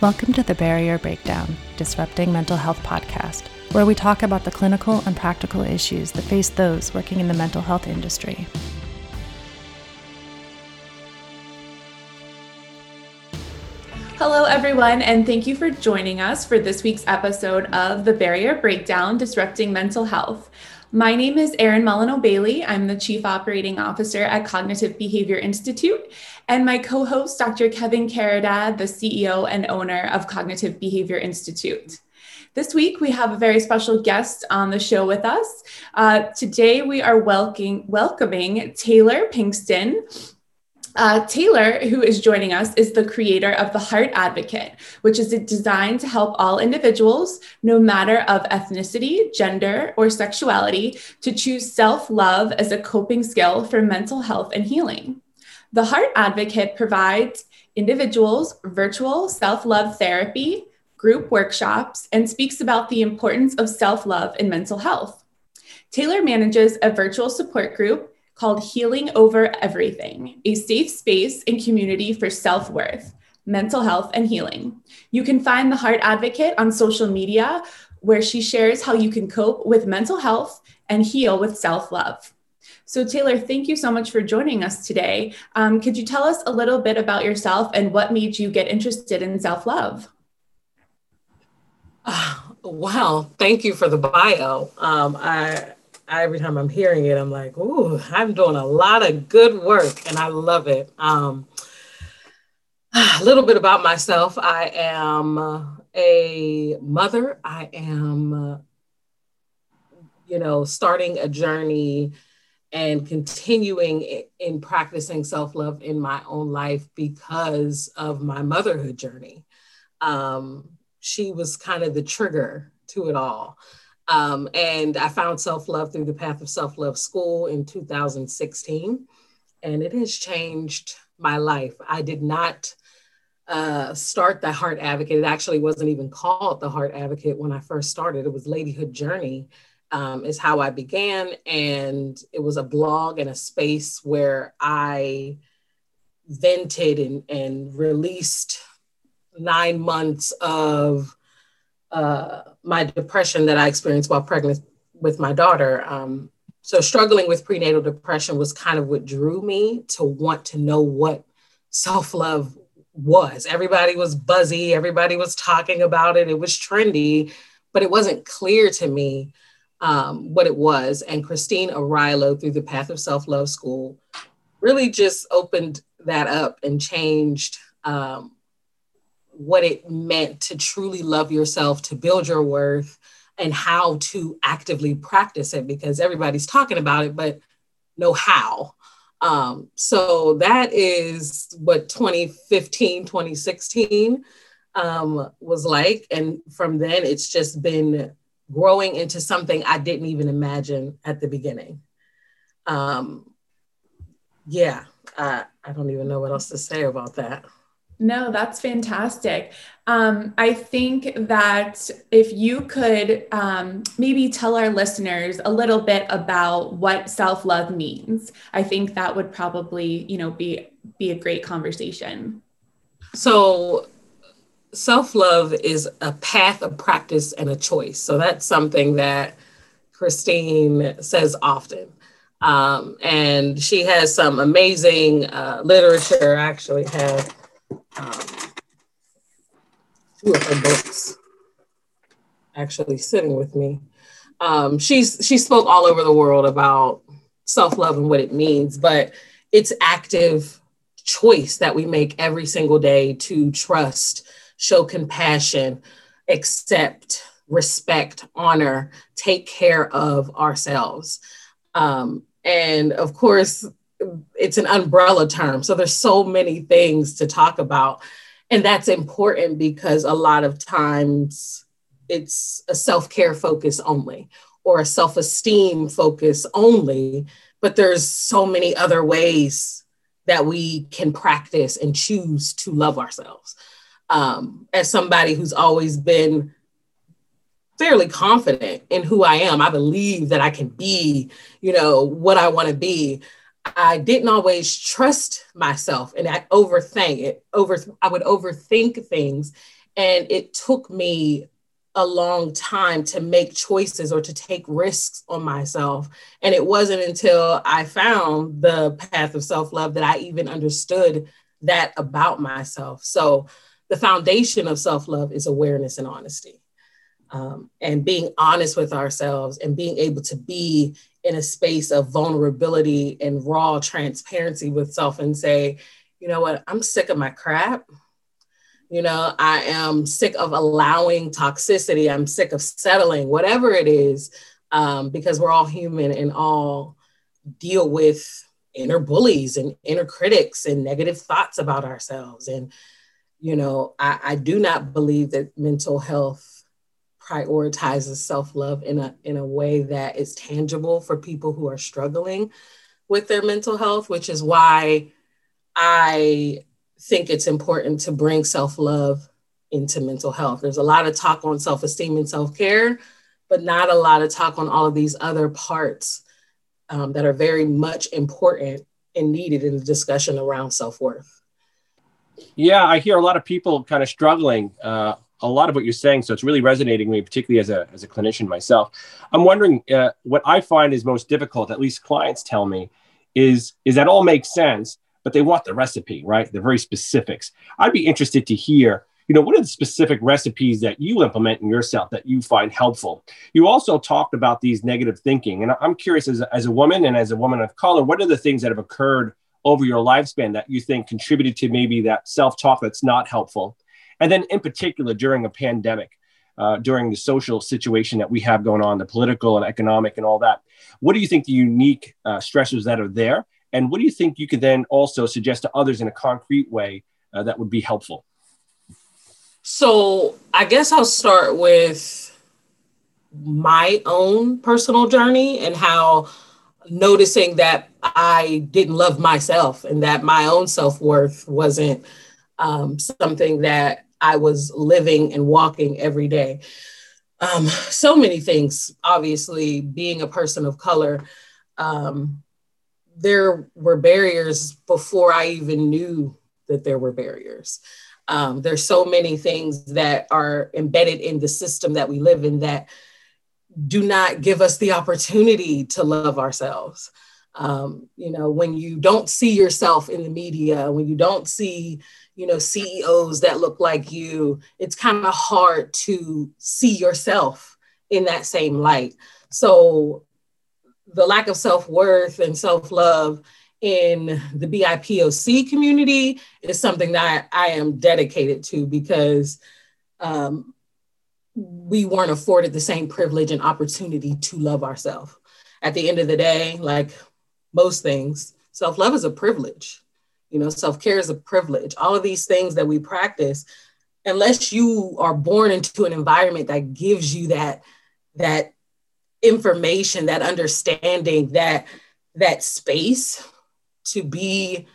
Welcome to the Barrier Breakdown Disrupting Mental Health podcast, where we talk about the clinical and practical issues that face those working in the mental health industry. Hello, everyone, and thank you for joining us for this week's episode of The Barrier Breakdown Disrupting Mental Health. My name is Erin Molyneux Bailey. I'm the Chief Operating Officer at Cognitive Behavior Institute, and my co host, Dr. Kevin Caridad, the CEO and owner of Cognitive Behavior Institute. This week, we have a very special guest on the show with us. Uh, today, we are welcoming, welcoming Ta'lor Pinkston, uh, Ta'lor, who is joining us, is the creator of the Heart Advocate, which is designed to help all individuals, no matter of ethnicity, gender, or sexuality, to choose self love as a coping skill for mental health and healing. The Heart Advocate provides individuals virtual self love therapy, group workshops, and speaks about the importance of self love in mental health. Ta'lor manages a virtual support group called Healing Over Everything, a safe space and community for self worth, mental health, and healing. You can find the Heart Advocate on social media, where she shares how you can cope with mental health and heal with self love. So, Ta'lor, thank you so much for joining us today. Um, could you tell us a little bit about yourself and what made you get interested in self love? Uh, wow, thank you for the bio. Um, I every time I'm hearing it, I'm like, ooh, I'm doing a lot of good work and I love it. Um, a little bit about myself I am a mother, I am, you know, starting a journey and continuing in practicing self love in my own life because of my motherhood journey. Um, she was kind of the trigger to it all. Um, and I found self love through the Path of Self Love School in 2016. And it has changed my life. I did not uh, start the Heart Advocate. It actually wasn't even called the Heart Advocate when I first started. It was Ladyhood Journey, um, is how I began. And it was a blog and a space where I vented and, and released nine months of uh, my depression that I experienced while pregnant with my daughter. Um, so struggling with prenatal depression was kind of what drew me to want to know what self-love was. Everybody was buzzy, everybody was talking about it, it was trendy, but it wasn't clear to me um, what it was. And Christine Arylo, through the Path of Self-Love School, really just opened that up and changed um, what it meant to truly love yourself, to build your worth, and how to actively practice it because everybody's talking about it, but know how. Um, so that is what 2015, 2016 um, was like. And from then, it's just been growing into something I didn't even imagine at the beginning. Um, yeah, I, I don't even know what else to say about that. No, that's fantastic. Um, I think that if you could um, maybe tell our listeners a little bit about what self-love means, I think that would probably, you know, be be a great conversation. So self-love is a path, a practice, and a choice. So that's something that Christine says often. Um, and she has some amazing uh, literature. I actually have um, two of her books actually sitting with me. Um, she's she spoke all over the world about self-love and what it means, but it's active choice that we make every single day to trust, show compassion, accept, respect, honor, take care of ourselves. Um, and of course, it's an umbrella term. So there's so many things to talk about. And that's important because a lot of times it's a self care focus only or a self esteem focus only. But there's so many other ways that we can practice and choose to love ourselves. Um, as somebody who's always been fairly confident in who I am, I believe that I can be, you know, what I want to be. I didn't always trust myself and I overthink it over I would overthink things And it took me a long time to make choices or to take risks on myself. And it wasn't until I found the path of self love that I even understood that about myself. So, the foundation of self love is awareness and honesty. Um, and being honest with ourselves and being able to be in a space of vulnerability and raw transparency with self and say, you know what, I'm sick of my crap. You know, I am sick of allowing toxicity. I'm sick of settling, whatever it is, um, because we're all human and all deal with inner bullies and inner critics and negative thoughts about ourselves. And, you know, I, I do not believe that mental health prioritizes self-love in a in a way that is tangible for people who are struggling with their mental health, which is why I think it's important to bring self love into mental health. There's a lot of talk on self esteem and self care, but not a lot of talk on all of these other parts um, that are very much important and needed in the discussion around self worth. Yeah, I hear a lot of people kind of struggling. Uh, a lot of what you're saying, so it's really resonating with me, particularly as a as a clinician myself. I'm wondering uh, what I find is most difficult. At least clients tell me is is that all makes sense, but they want the recipe, right? The very specifics. I'd be interested to hear, you know, what are the specific recipes that you implement in yourself that you find helpful? You also talked about these negative thinking. And I'm curious, as as a woman and as a woman of color, what are the things that have occurred over your lifespan that you think contributed to maybe that self talk that's not helpful? And then, in particular, during a pandemic, uh, during the social situation that we have going on, the political and economic and all that. What do you think the unique uh, stressors that are there? And what do you think you could then also suggest to others in a concrete way uh, that would be helpful? So, I guess I'll start with my own personal journey and how noticing that I didn't love myself and that my own self worth wasn't um, something that I was living and walking every day. Um, so many things, obviously, being a person of color, um, there were barriers before I even knew that there were barriers. Um, there's so many things that are embedded in the system that we live in that do not give us the opportunity to love ourselves. Um, you know, when you don't see yourself in the media, when you don't see, you know, CEOs that look like you, it's kind of hard to see yourself in that same light. So the lack of self worth and self love in the BIPOC community is something that I am dedicated to because um, we weren't afforded the same privilege and opportunity to love ourselves. At the end of the day, like most things, self love is a privilege. You know, self care is a privilege. All of these things that we practice, unless you are born into an environment that gives you that that information, that understanding, that that space to be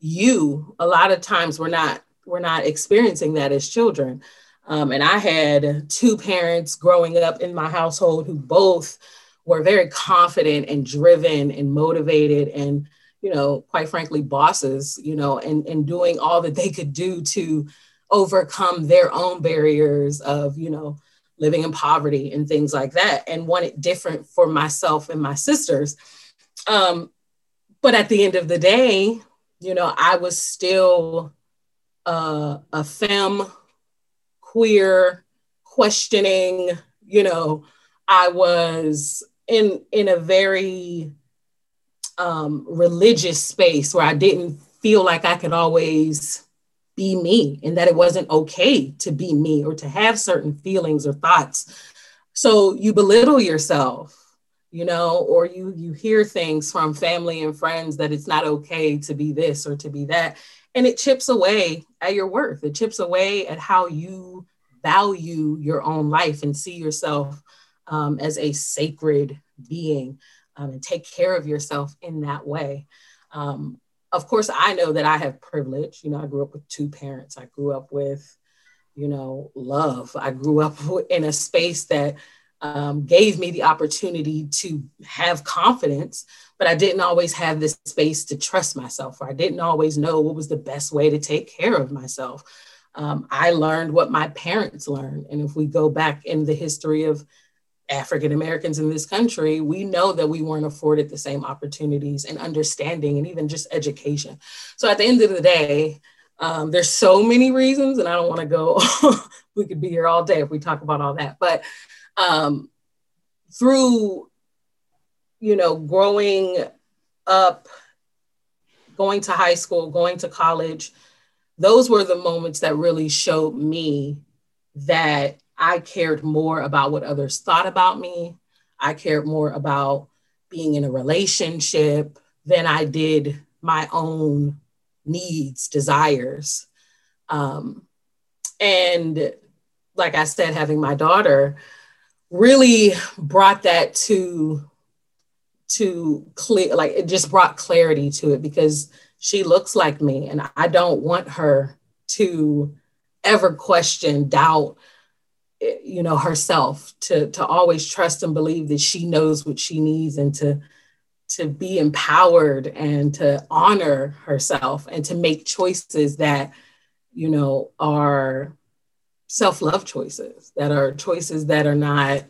you. A lot of times we're not we're not experiencing that as children. Um, and I had two parents growing up in my household who both were very confident and driven and motivated and you know quite frankly bosses you know and, and doing all that they could do to overcome their own barriers of you know living in poverty and things like that, and want it different for myself and my sisters. Um, but at the end of the day, you know, I was still uh, a femme, queer, questioning. You know, I was in in a very um, religious space where I didn't feel like I could always be me and that it wasn't okay to be me or to have certain feelings or thoughts. So you belittle yourself, you know, or you you hear things from family and friends that it's not okay to be this or to be that. And it chips away at your worth. It chips away at how you value your own life and see yourself um, as a sacred being um, and take care of yourself in that way. Um, of course, I know that I have privilege. You know, I grew up with two parents. I grew up with, you know, love. I grew up in a space that um, gave me the opportunity to have confidence, but I didn't always have this space to trust myself, or I didn't always know what was the best way to take care of myself. Um, I learned what my parents learned. And if we go back in the history of African Americans in this country, we know that we weren't afforded the same opportunities and understanding and even just education. So at the end of the day, um, there's so many reasons, and I don't want to go, we could be here all day if we talk about all that. But um, through, you know, growing up, going to high school, going to college, those were the moments that really showed me that I cared more about what others thought about me. I cared more about being in a relationship than I did my own needs, desires. Um, and like I said, having my daughter really brought that to to clear like it just brought clarity to it because she looks like me and I don't want her to ever question, doubt, you know, herself, to, to always trust and believe that she knows what she needs and to, to be empowered and to honor herself and to make choices that, you know, are self-love choices, that are choices that are not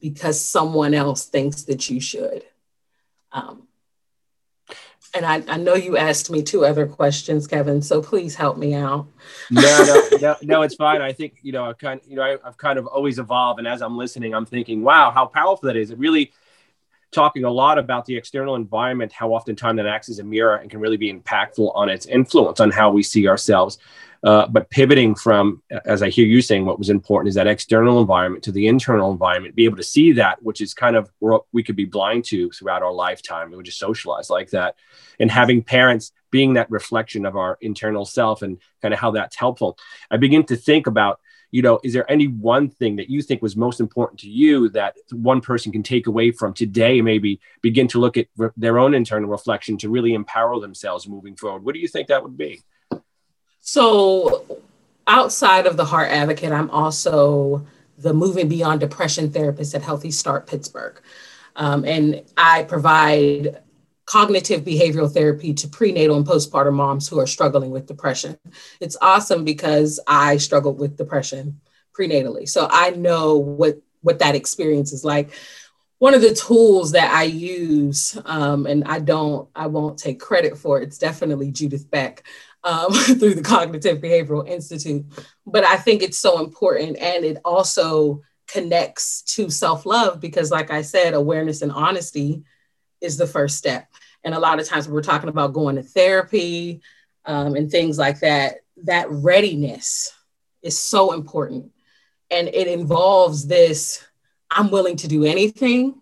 because someone else thinks that you should. Um, and I, I know you asked me two other questions, Kevin. So please help me out. no, no, no, no, it's fine. I think you know, I kind, you know, I, I've kind of always evolved, and as I'm listening, I'm thinking, wow, how powerful that is. It really talking a lot about the external environment, how oftentimes that acts as a mirror and can really be impactful on its influence on how we see ourselves. Uh, but pivoting from, as I hear you saying, what was important is that external environment to the internal environment, be able to see that, which is kind of what we could be blind to throughout our lifetime. We just socialize like that. And having parents being that reflection of our internal self and kind of how that's helpful. I begin to think about, you know, is there any one thing that you think was most important to you that one person can take away from today, maybe begin to look at re- their own internal reflection to really empower themselves moving forward? What do you think that would be? So, outside of the Heart Advocate, I'm also the Moving Beyond Depression therapist at Healthy Start Pittsburgh. Um, and I provide cognitive behavioral therapy to prenatal and postpartum moms who are struggling with depression. It's awesome because I struggled with depression prenatally. So I know what what that experience is like. One of the tools that I use, um, and I don't, I won't take credit for it, it's definitely Judith Beck um, through the Cognitive Behavioral Institute. But I think it's so important. And it also connects to self love because, like I said, awareness and honesty is the first step. And a lot of times we're talking about going to therapy um, and things like that, that readiness is so important. And it involves this I'm willing to do anything.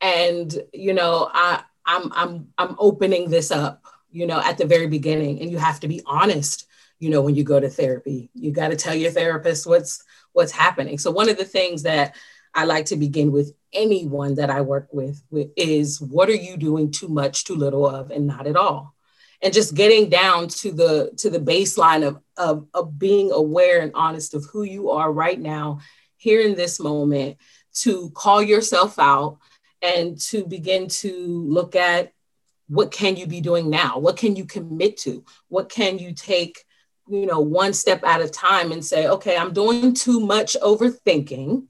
And, you know, I, I'm, I'm, I'm opening this up you know, at the very beginning. And you have to be honest, you know, when you go to therapy. You got to tell your therapist what's what's happening. So one of the things that I like to begin with anyone that I work with, with is what are you doing too much, too little of, and not at all? And just getting down to the to the baseline of, of, of being aware and honest of who you are right now, here in this moment, to call yourself out and to begin to look at what can you be doing now? What can you commit to? What can you take, you know, one step at a time and say, okay, I'm doing too much overthinking.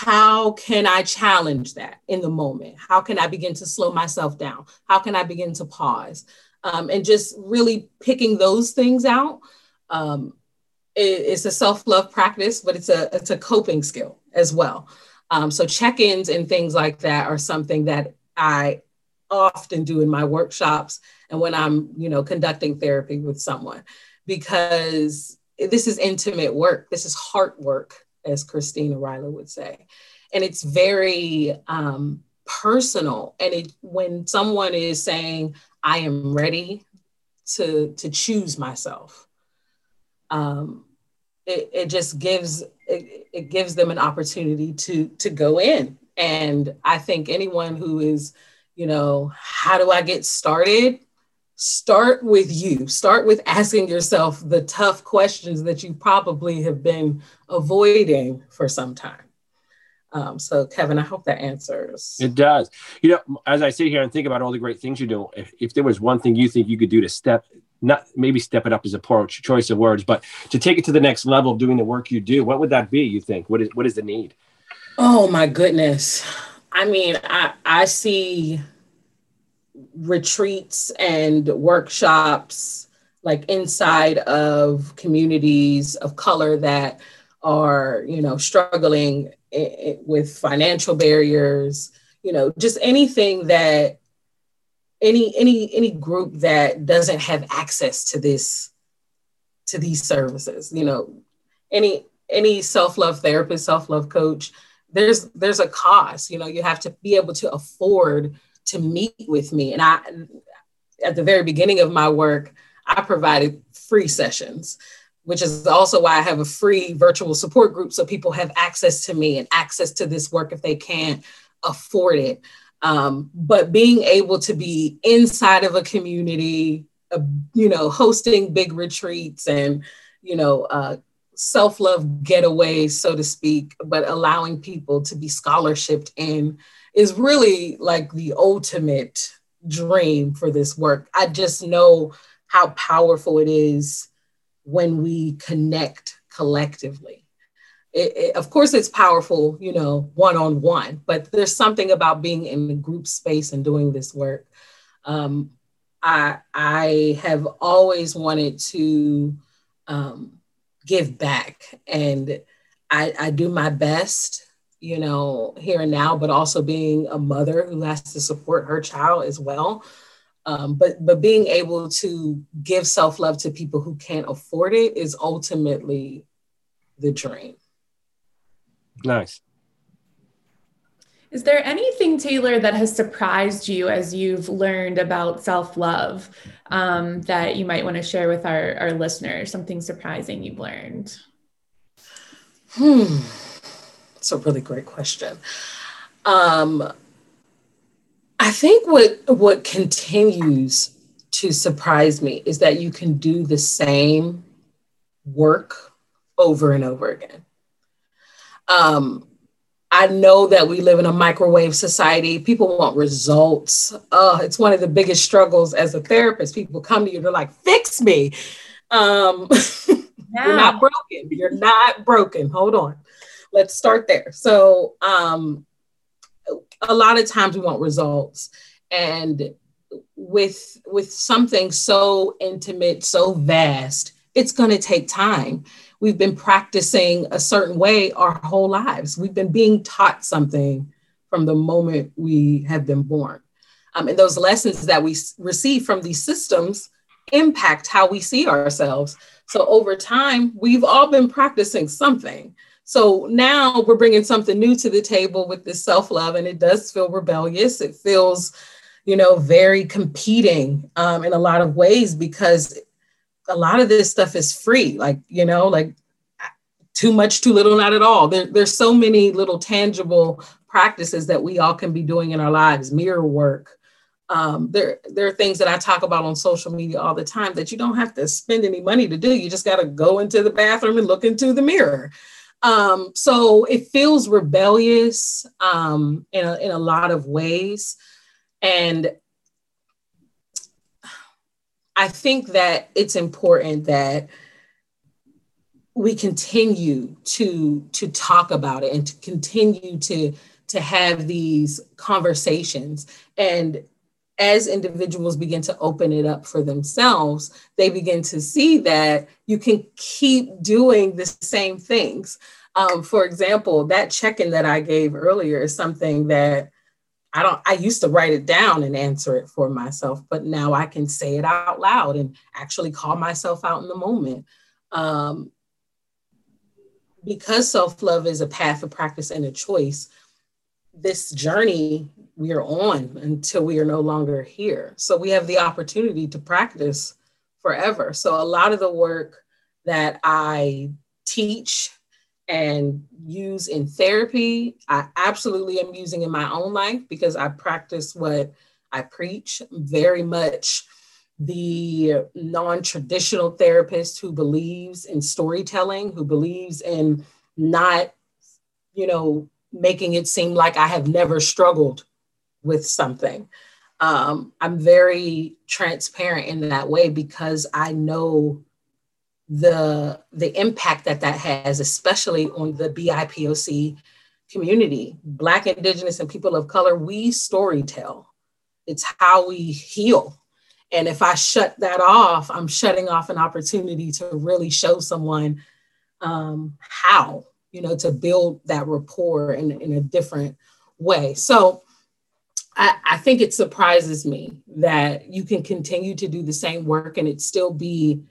How can I challenge that in the moment? How can I begin to slow myself down? How can I begin to pause? Um, and just really picking those things out. Um, it, it's a self-love practice, but it's a it's a coping skill as well. Um, so check-ins and things like that are something that I often do in my workshops and when I'm, you know, conducting therapy with someone because this is intimate work. This is heart work, as Christine Arylo would say. And it's very um, personal. And it, when someone is saying, I am ready to, to choose myself, um, it, it just gives it, it gives them an opportunity to to go in. And I think anyone who is you know, how do I get started? Start with you. Start with asking yourself the tough questions that you probably have been avoiding for some time. Um, so, Kevin, I hope that answers. It does. You know, as I sit here and think about all the great things you do, if, if there was one thing you think you could do to step not maybe step it up as a poor choice of words, but to take it to the next level of doing the work you do, what would that be? You think? What is what is the need? Oh my goodness. I mean, I I see retreats and workshops like inside of communities of color that are you know struggling with financial barriers you know just anything that any any any group that doesn't have access to this to these services you know any any self-love therapist self-love coach there's there's a cost you know you have to be able to afford to meet with me. And i at the very beginning of my work i provided free sessions which is also why i have a free virtual support group so people have access to me and access to this work if they can't afford it. Um, but being able to be inside of a community, uh, you know, hosting big retreats and, you know, uh, self love getaways, so to speak, but allowing people to be scholarshiped in is really like the ultimate dream for this work. I just know how powerful it is when we connect collectively it, it, of course it's powerful you know one on one but there's something about being in the group space and doing this work um, i i have always wanted to um, give back and I, I do my best you know here and now but also being a mother who has to support her child as well um, but but being able to give self-love to people who can't afford it is ultimately the dream Nice. Is there anything, Ta'lor, that has surprised you as you've learned about self love um, that you might want to share with our, our listeners? Something surprising you've learned? Hmm. It's a really great question. Um, I think what what continues to surprise me is that you can do the same work over and over again. Um, I know that we live in a microwave society. People want results. Uh, it's one of the biggest struggles as a therapist. People come to you, they're like, fix me. Um. You're not broken. You're not broken. Hold on. Let's start there. So, um, a lot of times we want results. And with with something so intimate, so vast, it's going to take time we've been practicing a certain way our whole lives. We've been being taught something from the moment we have been born. Um, and those lessons that we receive from these systems impact how we see ourselves. So over time, we've all been practicing something. So now we're bringing something new to the table with this self love, and it does feel rebellious. It feels, you know, very competing um, in a lot of ways because a lot of this stuff is free like you know like too much too little not at all there, there's so many little tangible practices that we all can be doing in our lives mirror work um, there, there are things that I talk about on social media all the time that you don't have to spend any money to do. You just got to go into the bathroom and look into the mirror. Um, so it feels rebellious um, in, a, in a lot of ways. And I think that it's important that we continue to to talk about it and to continue to to have these conversations and as individuals begin to open it up for themselves they begin to see that you can keep doing the same things um, for example that check-in that i gave earlier is something that I don't, I used to write it down and answer it for myself, but now I can say it out loud and actually call myself out in the moment. Um, because self love is a path of practice and a choice, this journey we are on until we are no longer here. So we have the opportunity to practice forever. So a lot of the work that I teach and use in therapy. I absolutely am using in my own life because I practice what I preach very much the non-traditional therapist who believes in storytelling, who believes in not, you know, making it seem like I have never struggled with something. Um, I'm very transparent in that way because I know the the impact that that has, especially on the BIPOC community, Black, Indigenous, and people of color. We story tell. It's how we heal. And if I shut that off, I'm shutting off an opportunity to really show someone um, how, you know, to build that rapport in, in a different way. So I, I think it surprises me that you can continue to do the same work and it still be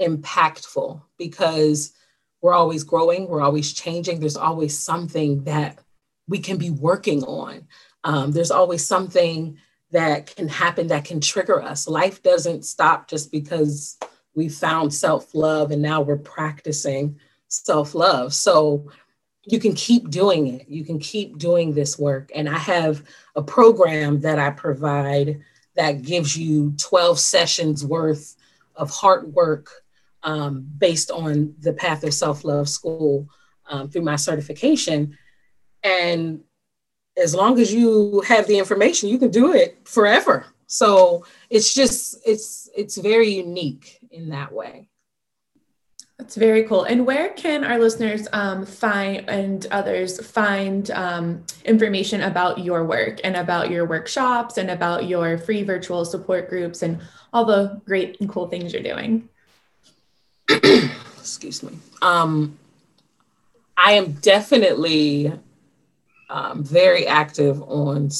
impactful because we're always growing, we're always changing. There's always something that we can be working on. Um, there's always something that can happen that can trigger us. Life doesn't stop just because we found self love and now we're practicing self love. So you can keep doing it. You can keep doing this work. And I have a program that I provide that gives you 12 sessions worth of hard work um, based on the Path of Self Love School um, through my certification. And as long as you have the information, you can do it forever. So it's just it's it's very unique in that way. That's very cool. And where can our listeners um, find and others find um, information about your work and about your workshops and about your free virtual support groups and all the great and cool things you're doing? Excuse me. Um, I am definitely um, very active on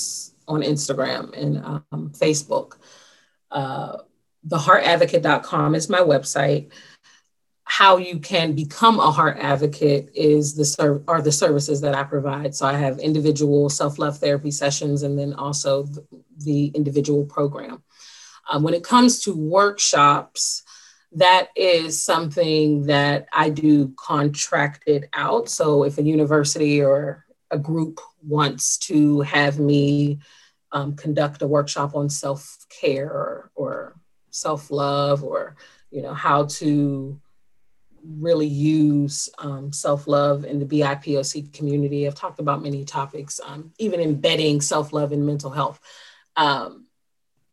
on Instagram and um, Facebook. Uh, theheartadvocate.com is my website. How you can become a heart advocate is the are the services that I provide. So I have individual self love therapy sessions and then also the, individual program. Um, when it comes to workshops, that is something that I do contracted out. So if a university or a group wants to have me um, conduct a workshop on self care or, or self love or you know how to really use um, self love in the BIPOC community. I've talked about many topics, um, even embedding self love in mental health. Um,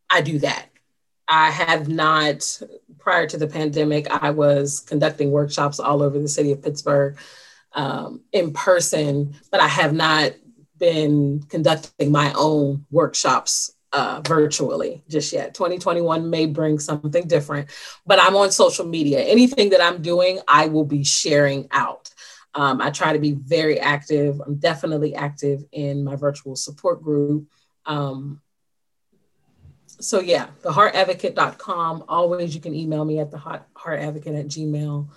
I do that. I have not, prior to the pandemic, I was conducting workshops all over the city of Pittsburgh um, in person, but I have not been conducting my own workshops uh, virtually just yet. 2021 may bring something different, but I'm on social media. Anything that I'm doing, I will be sharing out. Um, I try to be very active. I'm definitely active in my virtual support group. Um, so yeah, theheartadvocate.com. Always you can email me at the heartadvocate at gmail.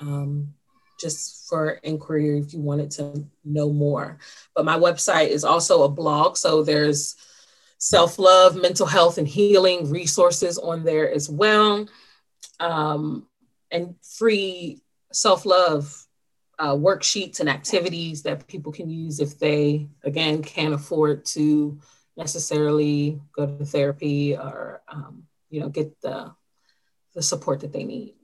Um, just for inquiry if you wanted to know more. But my website is also a blog. So there's self love, mental health, and healing resources on there as well. Um, and free self love uh, worksheets and activities that people can use if they, again, can't afford to necessarily go to therapy or, um, you know, get the, the support that they need.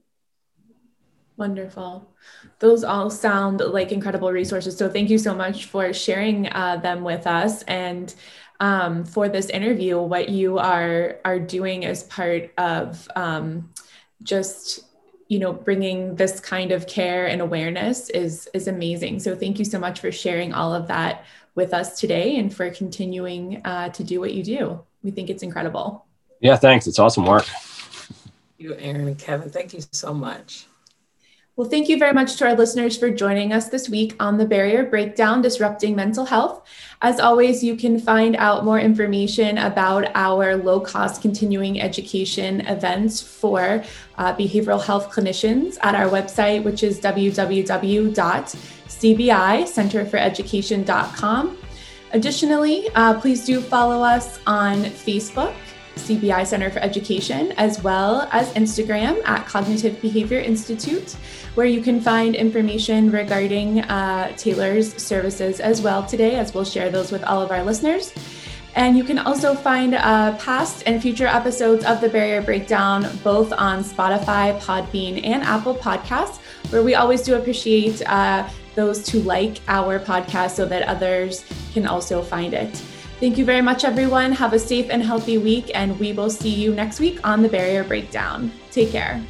Wonderful. Those all sound like incredible resources. So thank you so much for sharing uh, them with us and um, for this interview. What you are are doing as part of um, just you know bringing this kind of care and awareness is is amazing. So thank you so much for sharing all of that with us today and for continuing uh, to do what you do. We think it's incredible. Yeah, thanks. It's awesome work. You, Erin and Kevin, thank you so much. Well, thank you very much to our listeners for joining us this week on the Barrier Breakdown Disrupting Mental Health. As always, you can find out more information about our low cost continuing education events for uh, behavioral health clinicians at our website, which is www.cbicenterforeducation.com. Additionally, uh, please do follow us on Facebook CBI Center for Education, as well as Instagram at Cognitive Behavior Institute, where you can find information regarding uh, Ta'lor's services as well today, as we'll share those with all of our listeners. And you can also find uh, past and future episodes of The Barrier Breakdown both on Spotify, Podbean, and Apple Podcasts, where we always do appreciate uh, those to like our podcast so that others can also find it. Thank you very much, everyone. Have a safe and healthy week, and we will see you next week on the Barrier Breakdown. Take care.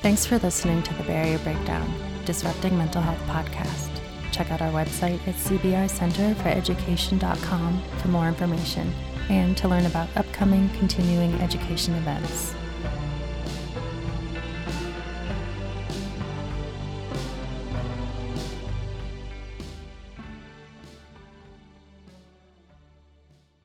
Thanks for listening to the Barrier Breakdown, Disrupting Mental Health podcast. Check out our website at cbicenterforeducation.com for more information and to learn about upcoming continuing education events.